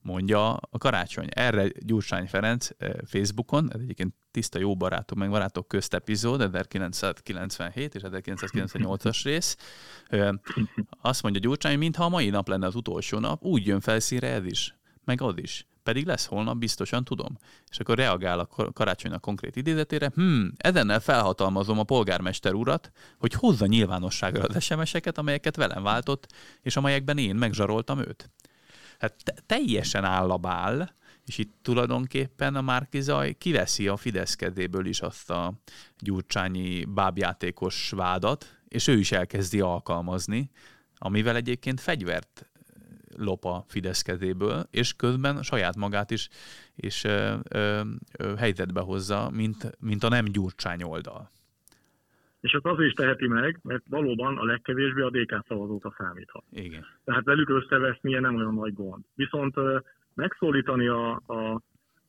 [SPEAKER 1] mondja a karácsony. Erre Gyurcsány Ferenc eh, Facebookon, ez egyébként tiszta jó barátok, meg barátok közt epizód, 1997 és 1998-as rész. Azt mondja Gyurcsány, mintha a mai nap lenne az utolsó nap, úgy jön felszínre ez is, meg az is pedig lesz holnap, biztosan tudom. És akkor reagál a karácsonynak konkrét idézetére, hm, ezennel felhatalmazom a polgármester urat, hogy hozza nyilvánosságra az SMS-eket, amelyeket velem váltott, és amelyekben én megzsaroltam őt. Hát te- teljesen állabál, és itt tulajdonképpen a Márkizaj kiveszi a Fidesz kezéből is azt a gyurcsányi bábjátékos vádat, és ő is elkezdi alkalmazni, amivel egyébként fegyvert lop a Fidesz kezéből, és közben saját magát is és ö, ö, ö, helyzetbe hozza, mint, mint a nem gyurcsány oldal.
[SPEAKER 3] És azt azért is teheti meg, mert valóban a legkevésbé a DK szavazókra számíthat.
[SPEAKER 1] Igen.
[SPEAKER 3] Tehát velük összevesznie nem olyan nagy gond. Viszont megszólítani a, a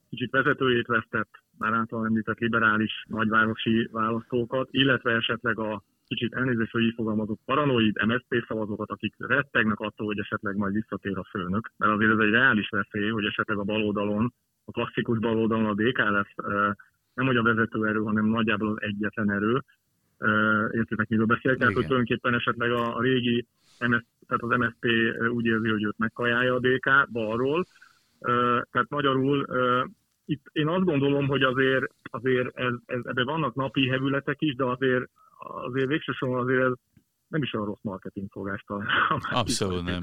[SPEAKER 3] kicsit vezetőjét vesztett, már által említett liberális nagyvárosi választókat, illetve esetleg a kicsit elnézést, hogy így fogalmazok, paranoid MSZP szavazókat, akik rettegnek attól, hogy esetleg majd visszatér a főnök, mert azért ez egy reális veszély, hogy esetleg a baloldalon, a klasszikus baloldalon a DK lesz nem hogy a vezető erő, hanem nagyjából az egyetlen erő. Értitek, miről beszélek? Tehát, hogy tulajdonképpen esetleg a, a régi MS, tehát az MSZP úgy érzi, hogy őt megkajálja a DK balról. Tehát magyarul itt én azt gondolom, hogy azért, azért ez, ez, ebben vannak napi hevületek is, de azért azért végsősorban azért ez nem is olyan rossz marketingfogás talán.
[SPEAKER 1] Abszolút nem.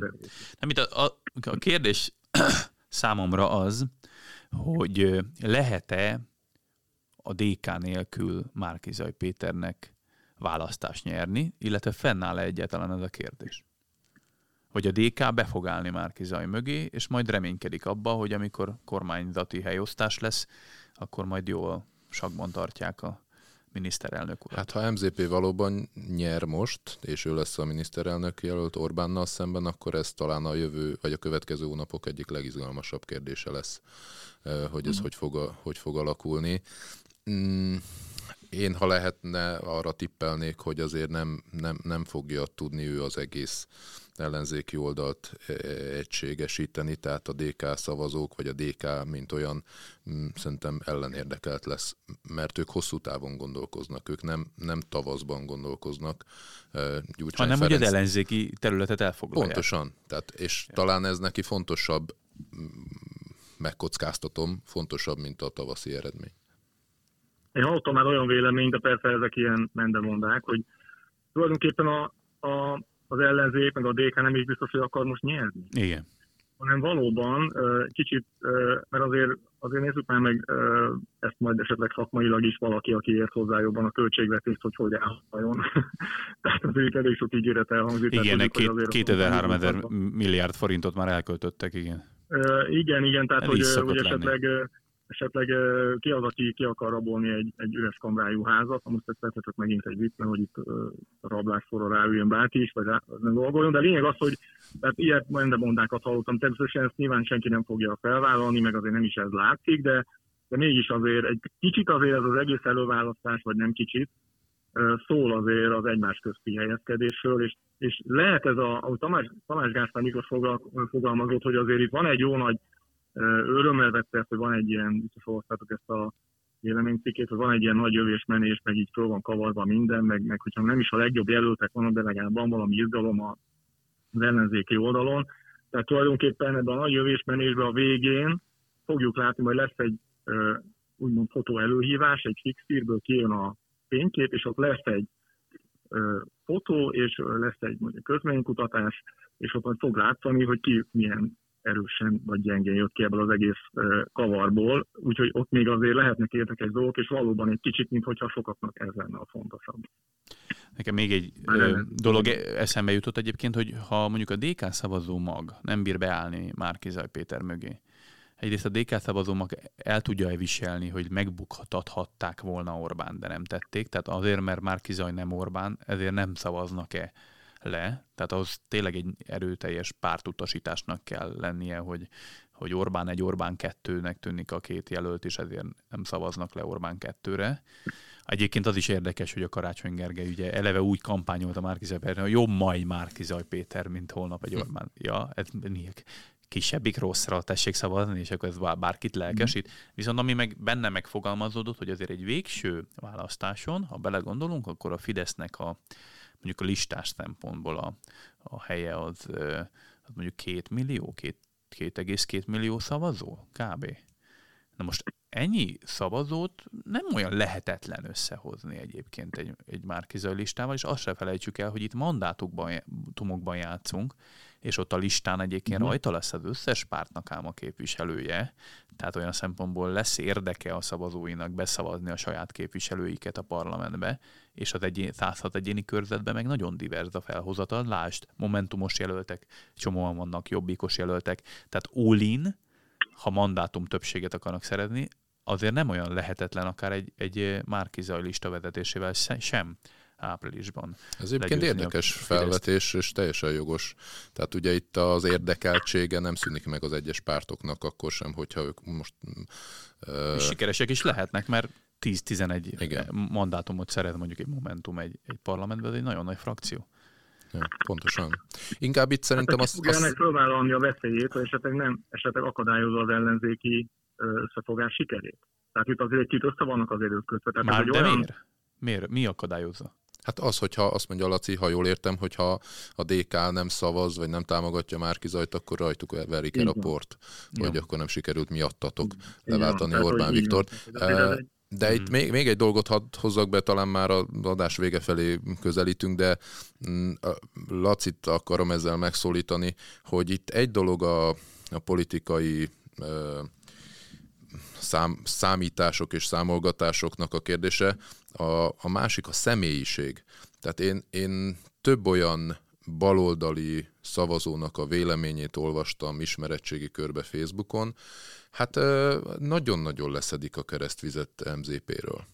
[SPEAKER 1] nem itt a, a, a kérdés számomra az, hogy lehet-e a DK nélkül Márkizaj Péternek választást nyerni, illetve fennáll-e egyáltalán ez a kérdés? Vagy a DK be fog állni Márkizaj mögé, és majd reménykedik abba, hogy amikor kormányzati helyosztás lesz, akkor majd jól sakban tartják a miniszterelnök urat.
[SPEAKER 2] Hát ha MZP valóban nyer most, és ő lesz a miniszterelnök jelölt Orbánnal szemben, akkor ez talán a jövő, vagy a következő hónapok egyik legizgalmasabb kérdése lesz, hogy ez mm. hogy, fog, hogy fog alakulni. Mm, én, ha lehetne, arra tippelnék, hogy azért nem, nem, nem fogja tudni ő az egész ellenzéki oldalt e, egységesíteni, tehát a DK szavazók, vagy a DK, mint olyan, mm, szerintem ellenérdekelt lesz, mert ők hosszú távon gondolkoznak, ők nem, nem tavaszban gondolkoznak.
[SPEAKER 1] E, Gyurcsány Hanem, Ferenc... hogy az ellenzéki területet elfoglalják.
[SPEAKER 2] Pontosan, tehát, és ja. talán ez neki fontosabb, mm, megkockáztatom, fontosabb, mint a tavaszi eredmény.
[SPEAKER 3] Én hallottam már olyan véleményt, de persze ezek ilyen mendemondák, hogy tulajdonképpen a, a, az ellenzék, meg a DK nem is biztos, hogy akar most nyerni.
[SPEAKER 1] Igen.
[SPEAKER 3] Hanem valóban kicsit, mert azért, azért nézzük már meg ezt majd esetleg szakmailag is valaki, aki ért hozzá jobban a költségvetést, hogy hogy álljon. Tehát azért elég sok ígéret elhangzik.
[SPEAKER 1] Igen, 2000-3000 milliárd forintot már elköltöttek, igen.
[SPEAKER 3] Igen, igen, tehát hogy, hogy esetleg lenni esetleg ki az, aki ki akar rabolni egy, egy üres kamrájú házat, most ez persze csak megint egy vicc, hogy itt a rablásforra ráüljön bárki is, vagy rá, nem dolgoljon, de lényeg az, hogy tehát ilyet mondákat hallottam, természetesen ezt nyilván senki nem fogja felvállalni, meg azért nem is ez látszik, de, de mégis azért egy kicsit azért ez az egész előválasztás, vagy nem kicsit, szól azért az egymás közti helyezkedésről, és, és lehet ez, a, ahogy Tamás, Tamás Gáspár mikor fogalmazott, hogy azért itt van egy jó nagy Örömmel vette ezt, hogy van egy ilyen, biztos olvastátok ezt a véleménycikét, hogy van egy ilyen nagy jövés menés, meg így föl van kavarva minden, meg, meg hogyha nem is a legjobb jelöltek vannak, de legalább van valami izgalom az ellenzéki oldalon. Tehát tulajdonképpen ebben a nagy jövésmenésben a végén fogjuk látni, hogy lesz egy úgymond fotó előhívás, egy fixírből kijön a fénykép, és ott lesz egy fotó, és lesz egy mondjuk közménykutatás, és ott majd fog látszani, hogy ki milyen erősen vagy gyengén jött ki ebből az egész kavarból, úgyhogy ott még azért lehetnek érdekes dolgok, és valóban egy kicsit, mintha sokaknak ez lenne a fontosabb.
[SPEAKER 1] Nekem még egy ö, dolog eszembe jutott egyébként, hogy ha mondjuk a DK szavazó mag nem bír beállni Márkizaj Péter mögé, egyrészt a DK szavazó mag el tudja-e viselni, hogy megbukhathatták volna Orbán, de nem tették, tehát azért, mert Márkizaj nem Orbán, ezért nem szavaznak-e le, tehát az tényleg egy erőteljes pártutasításnak kell lennie, hogy, hogy Orbán egy Orbán kettőnek tűnik a két jelölt, és ezért nem szavaznak le Orbán kettőre. Egyébként az is érdekes, hogy a Karácsony Gergely ugye eleve úgy kampányolt a Márkizaj Péter, hogy jobb mai Márkizaj Péter, mint holnap egy Orbán. Ja, ez kisebbik rosszra tessék szavazni, és akkor ez bárkit lelkesít. Viszont ami meg benne megfogalmazódott, hogy azért egy végső választáson, ha belegondolunk, akkor a Fidesznek a, mondjuk a listás szempontból a, a helye az, az mondjuk két millió, két, 2,2 millió szavazó kb. Na most ennyi szavazót nem olyan lehetetlen összehozni egyébként egy, egy márkizai listával, és azt se felejtsük el, hogy itt mandátumokban játszunk, és ott a listán egyébként uh-huh. rajta lesz az összes pártnak ám a képviselője, tehát olyan szempontból lesz érdeke a szavazóinak beszavazni a saját képviselőiket a parlamentbe, és az egyén, 106 egyéni körzetben meg nagyon divers a felhozatal. Lásd, momentumos jelöltek, csomóan vannak jobbikos jelöltek, tehát all ha mandátum többséget akarnak szerezni, azért nem olyan lehetetlen akár egy, egy márkizaj lista vezetésével sem áprilisban.
[SPEAKER 2] Ez egyébként érdekes felvetés, és teljesen jogos. Tehát ugye itt az érdekeltsége nem szűnik meg az egyes pártoknak akkor sem, hogyha ők most...
[SPEAKER 1] Uh... És sikeresek is lehetnek, mert 10-11 mandátumot szeret mondjuk egy Momentum egy, egy parlamentben, ez egy nagyon nagy frakció.
[SPEAKER 2] Ja, pontosan. Inkább itt szerintem hát, azt...
[SPEAKER 3] azt... fölvállalni a veszélyét, hogy esetleg nem, esetleg akadályozza az ellenzéki összefogás sikerét. Tehát itt azért egy kicsit össze vannak az ők
[SPEAKER 1] között. Már de olyan... miért? miért? Mi akadályozza?
[SPEAKER 2] Hát az, hogyha azt mondja Laci, ha jól értem, hogyha a DK nem szavaz, vagy nem támogatja Márki Zajt, akkor rajtuk verik el a port, vagy akkor nem sikerült miattatok leváltani Orbán Viktort. De itt még, még egy dolgot hadd hozzak be, talán már a adás vége felé közelítünk, de mm, Lacit akarom ezzel megszólítani, hogy itt egy dolog a, a politikai szám, számítások és számolgatásoknak a kérdése, a, a másik a személyiség. Tehát én, én több olyan baloldali szavazónak a véleményét olvastam ismeretségi körbe Facebookon, hát nagyon-nagyon leszedik a keresztvizet MZP-ről.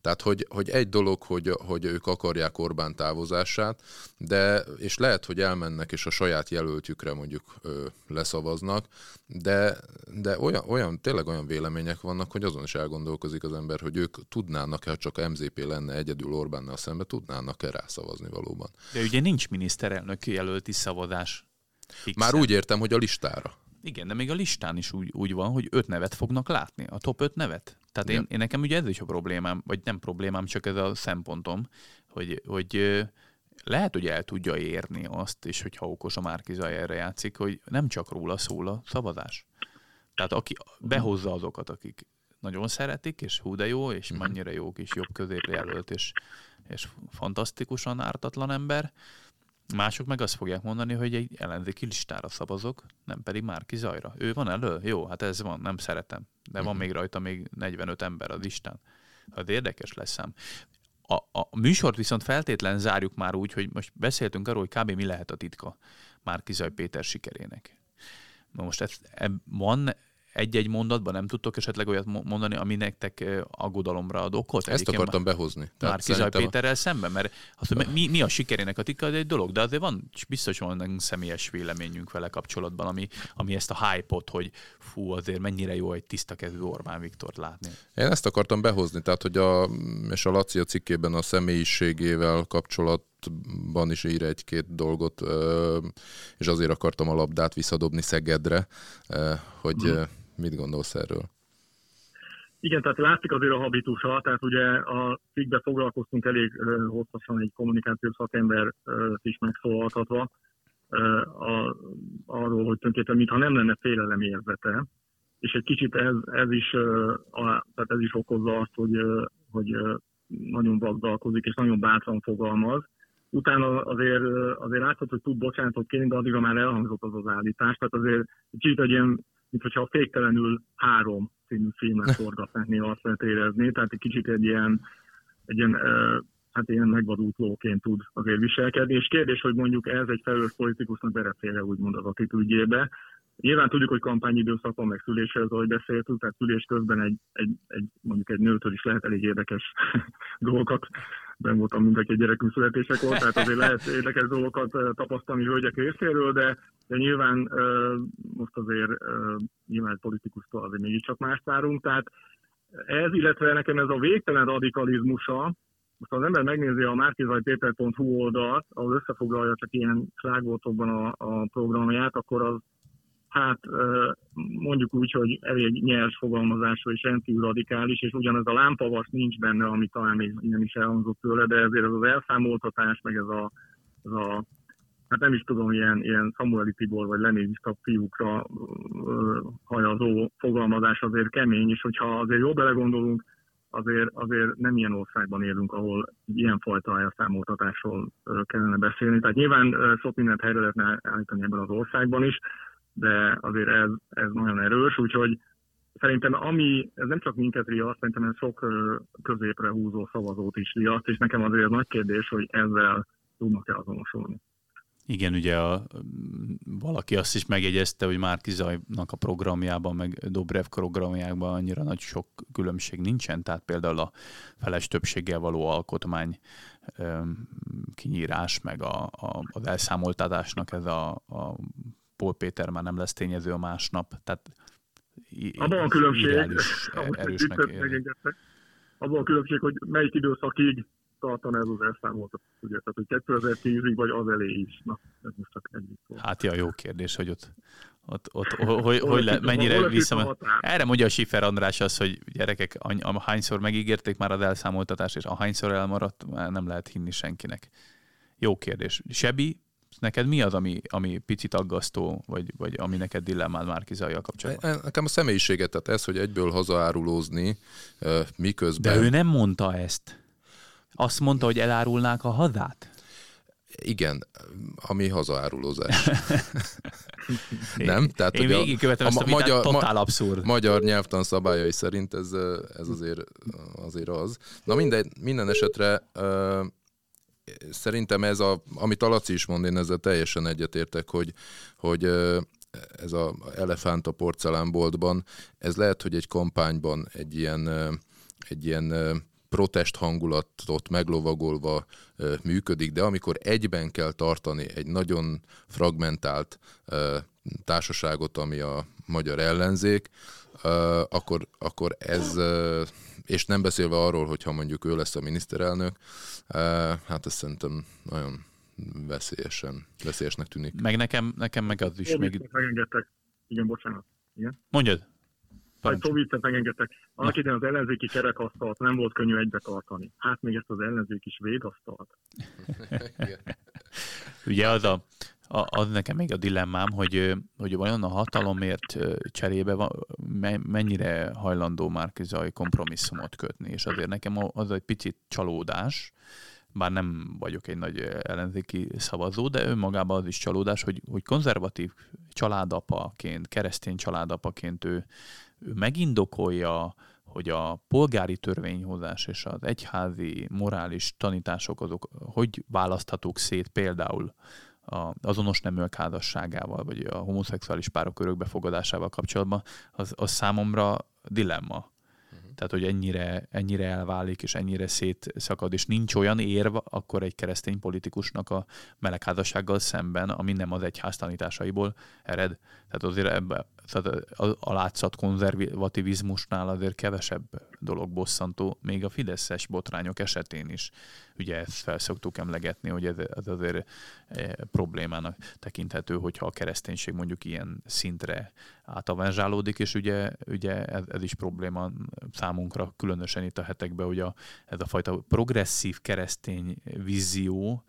[SPEAKER 2] Tehát, hogy, hogy egy dolog, hogy, hogy ők akarják Orbán távozását, de, és lehet, hogy elmennek, és a saját jelöltjükre mondjuk ö, leszavaznak, de, de olyan, olyan, tényleg olyan vélemények vannak, hogy azon is elgondolkozik az ember, hogy ők tudnának-e, ha csak MZP lenne egyedül Orbánnal szembe, tudnának-e rászavazni valóban.
[SPEAKER 1] De ugye nincs miniszterelnök jelölti szavazás.
[SPEAKER 2] Fixen. Már úgy értem, hogy a listára.
[SPEAKER 1] Igen, de még a listán is úgy, úgy van, hogy öt nevet fognak látni, a top öt nevet. Tehát én, én nekem ugye ez is a problémám, vagy nem problémám, csak ez a szempontom, hogy, hogy lehet, hogy el tudja érni azt, és hogyha okos a Márkizaj erre játszik, hogy nem csak róla szól a szavazás. Tehát aki behozza azokat, akik nagyon szeretik, és hú de jó, és mhm. mennyire jó kis jobb középjelölt, és, és fantasztikusan ártatlan ember, Mások meg azt fogják mondani, hogy egy ellenzéki listára szavazok, nem pedig Márki Zajra. Ő van elő? Jó, hát ez van, nem szeretem. De van mhm. még rajta még 45 ember a listán. Hát érdekes lesz szám. A, a műsort viszont feltétlen zárjuk már úgy, hogy most beszéltünk arról, hogy kb. mi lehet a titka Márki Zaj Péter sikerének. Na most ez, ez, van egy-egy mondatban nem tudtok esetleg olyat mondani, ami nektek aggodalomra ad okot?
[SPEAKER 2] Ezt akartam már, behozni.
[SPEAKER 1] Már Kizaj Péterrel a... szemben, mert hogy mi, mi a sikerének a titka, egy dolog, de azért van, biztos van személyes véleményünk vele kapcsolatban, ami, ami ezt a hype-ot, hogy fú, azért mennyire jó egy tiszta kezű Orbán Viktort látni.
[SPEAKER 2] Én ezt akartam behozni, tehát hogy a, és a Laci a cikkében a személyiségével kapcsolat ban is ír egy-két dolgot, és azért akartam a labdát visszadobni Szegedre, hogy mm. mit gondolsz erről?
[SPEAKER 3] Igen, tehát látszik azért a habitusa, tehát ugye a cikkben foglalkoztunk elég hosszasan egy kommunikációs szakember is megszólaltatva, a, arról, hogy tulajdonképpen mintha nem lenne félelem érzete, és egy kicsit ez, ez, is, a, tehát ez is okozza azt, hogy, hogy nagyon vagdalkozik és nagyon bátran fogalmaz, utána azért, azért látszott, hogy tud bocsánatot kérni, de addigra már elhangzott az az állítás. Tehát azért kicsit egy ilyen, mint hogyha a féktelenül három című filmet forgatnáknél azt lehet érezni, tehát egy kicsit egy ilyen, egy ilyen hát ilyen megvadult lóként tud azért viselkedni, és kérdés, hogy mondjuk ez egy felelős politikusnak berefélre úgymond az attitűdjébe. Nyilván tudjuk, hogy kampányidőszak van, meg szüléshez, ahogy beszéltünk, tehát szülés közben egy, egy, egy, mondjuk egy nőtől is lehet elég érdekes dolgokat ben voltam mindenki gyerekünk születésekor, tehát azért lehet érdekes dolgokat tapasztalni hölgyek részéről, de, de nyilván most azért nyilván egy politikustól azért mégiscsak más várunk, tehát ez, illetve nekem ez a végtelen radikalizmusa, most az ember megnézi a márkizajpéper.hu oldalt, ahol összefoglalja csak ilyen slágoltokban a, a programját, akkor az hát mondjuk úgy, hogy elég nyers fogalmazású és rendkívül radikális, és ugyanez a lámpavas nincs benne, ami talán még ilyen is elhangzott tőle, de ezért ez az elszámoltatás, meg ez a, ez a hát nem is tudom, ilyen, ilyen Samueli Tibor vagy lenévista fiúkra hajazó fogalmazás azért kemény, és hogyha azért jól belegondolunk, azért, azért nem ilyen országban élünk, ahol ilyenfajta elszámoltatásról kellene beszélni. Tehát nyilván sok mindent helyre lehetne állítani ebben az országban is, de azért ez, ez nagyon erős, úgyhogy szerintem ami, ez nem csak minket riaszt, szerintem ez sok középre húzó szavazót is riaszt, és nekem azért nagy kérdés, hogy ezzel tudnak-e azonosulni.
[SPEAKER 1] Igen, ugye a, valaki azt is megjegyezte, hogy Márki Zajnak a programjában, meg Dobrev programjában annyira nagy sok különbség nincsen, tehát például a feles többséggel való alkotmány kinyírás, meg a, a, az elszámoltatásnak ez a, a Paul Péter már nem lesz tényező a másnap, tehát
[SPEAKER 3] abban a különbség, abban a különbség, hogy melyik időszakig tartana ez az elszámoltat, ugye, tehát hogy 2010-ig vagy az elé is. Na, ez most csak ennyi
[SPEAKER 1] Hát ja, jó kérdés, hogy ott, ott, ott hogy, hogy le, mennyire vissza... Erre mondja a Sifer András az, hogy gyerekek, hányszor megígérték már az elszámoltatást, és ahányszor elmaradt, nem lehet hinni senkinek. Jó kérdés. Sebi, Neked mi az, ami, ami picit aggasztó, vagy, vagy ami neked dilemmád már Zajjal kapcsolatban?
[SPEAKER 2] Nekem a személyiséget, tehát ez, hogy egyből hazaárulózni, miközben...
[SPEAKER 1] De ő nem mondta ezt. Azt mondta, hogy elárulnák a hazát?
[SPEAKER 2] Igen, ami hazaárulózás. Nem?
[SPEAKER 1] Tehát, én végigkövetem ezt a, a magyar, totál abszurd.
[SPEAKER 2] Magyar nyelvtan szabályai szerint ez, ez azért, azért az. Na minden, minden esetre szerintem ez, a, amit a Laci is mond, én ezzel teljesen egyetértek, hogy, hogy ez a elefánt a porcelánboltban, ez lehet, hogy egy kampányban egy ilyen, egy ilyen protest hangulatot meglovagolva működik, de amikor egyben kell tartani egy nagyon fragmentált társaságot, ami a magyar ellenzék, akkor, akkor ez, és nem beszélve arról, hogyha mondjuk ő lesz a miniszterelnök, hát ez szerintem nagyon veszélyesen, veszélyesnek tűnik.
[SPEAKER 1] Meg nekem, nekem meg az is.
[SPEAKER 3] Még... Megengedtek. Igen, bocsánat. Igen.
[SPEAKER 1] Mondjad.
[SPEAKER 3] Egy Szó megengedtek. Annak idején az ellenzéki kerekasztalt nem volt könnyű egybe tartani. Hát még ezt az ellenzék is védasztalt.
[SPEAKER 1] Ugye az, a, az nekem még a dilemmám, hogy, hogy vajon a hatalomért cserébe mennyire hajlandó már Zaj kompromisszumot kötni, és azért nekem az egy picit csalódás, bár nem vagyok egy nagy ellenzéki szavazó, de önmagában az is csalódás, hogy, hogy konzervatív családapaként, keresztény családapaként ő, ő megindokolja, hogy a polgári törvényhozás és az egyházi morális tanítások azok hogy választhatók szét például az azonos neműek házasságával, vagy a homoszexuális párok örökbefogadásával kapcsolatban, az, az számomra dilemma tehát hogy ennyire, ennyire elválik, és ennyire szétszakad, és nincs olyan érv akkor egy keresztény politikusnak a melegházassággal szemben, ami nem az egyház tanításaiból ered. Tehát azért ebbe, tehát a, látszat konzervativizmusnál azért kevesebb dolog bosszantó, még a fideszes botrányok esetén is. Ugye ezt felszoktuk emlegetni, hogy ez, ez azért e, problémának tekinthető, hogyha a kereszténység mondjuk ilyen szintre átavanzsálódik, és ugye, ugye ez, ez is probléma számunkra, különösen itt a hetekben, hogy a, ez a fajta progresszív keresztény vízió,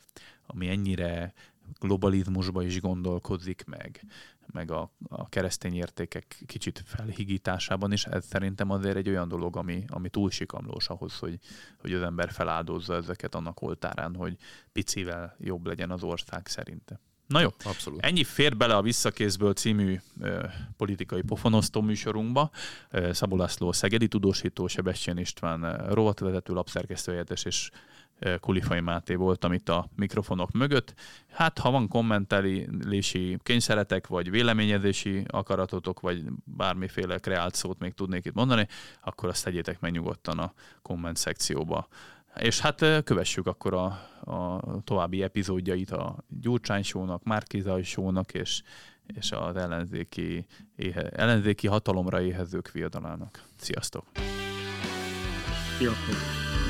[SPEAKER 1] ami ennyire globalizmusba is gondolkozik meg, meg a, a keresztény értékek kicsit felhigításában, és ez szerintem azért egy olyan dolog, ami, ami túl sikamlós ahhoz, hogy, hogy az ember feláldozza ezeket annak oltárán, hogy picivel jobb legyen az ország szerinte. Na jó, Abszolút. ennyi fér bele a Visszakézből című ö, politikai pofonosztó műsorunkba. Szabó László, Szegedi tudósító, Sebestyén István, rovatvezető, lapszerkesztő és Kulifai Máté voltam itt a mikrofonok mögött. Hát, ha van kommentelési kényszeretek, vagy véleményezési akaratotok, vagy bármiféle kreált szót még tudnék itt mondani, akkor azt tegyétek meg nyugodtan a komment szekcióba. És hát kövessük akkor a, a további epizódjait a Gyurcsány Show-nak, Márkizaj Show-nak, és, és az ellenzéki, éhe, ellenzéki hatalomra éhezők viadalának. Sziasztok!
[SPEAKER 3] Sziasztok!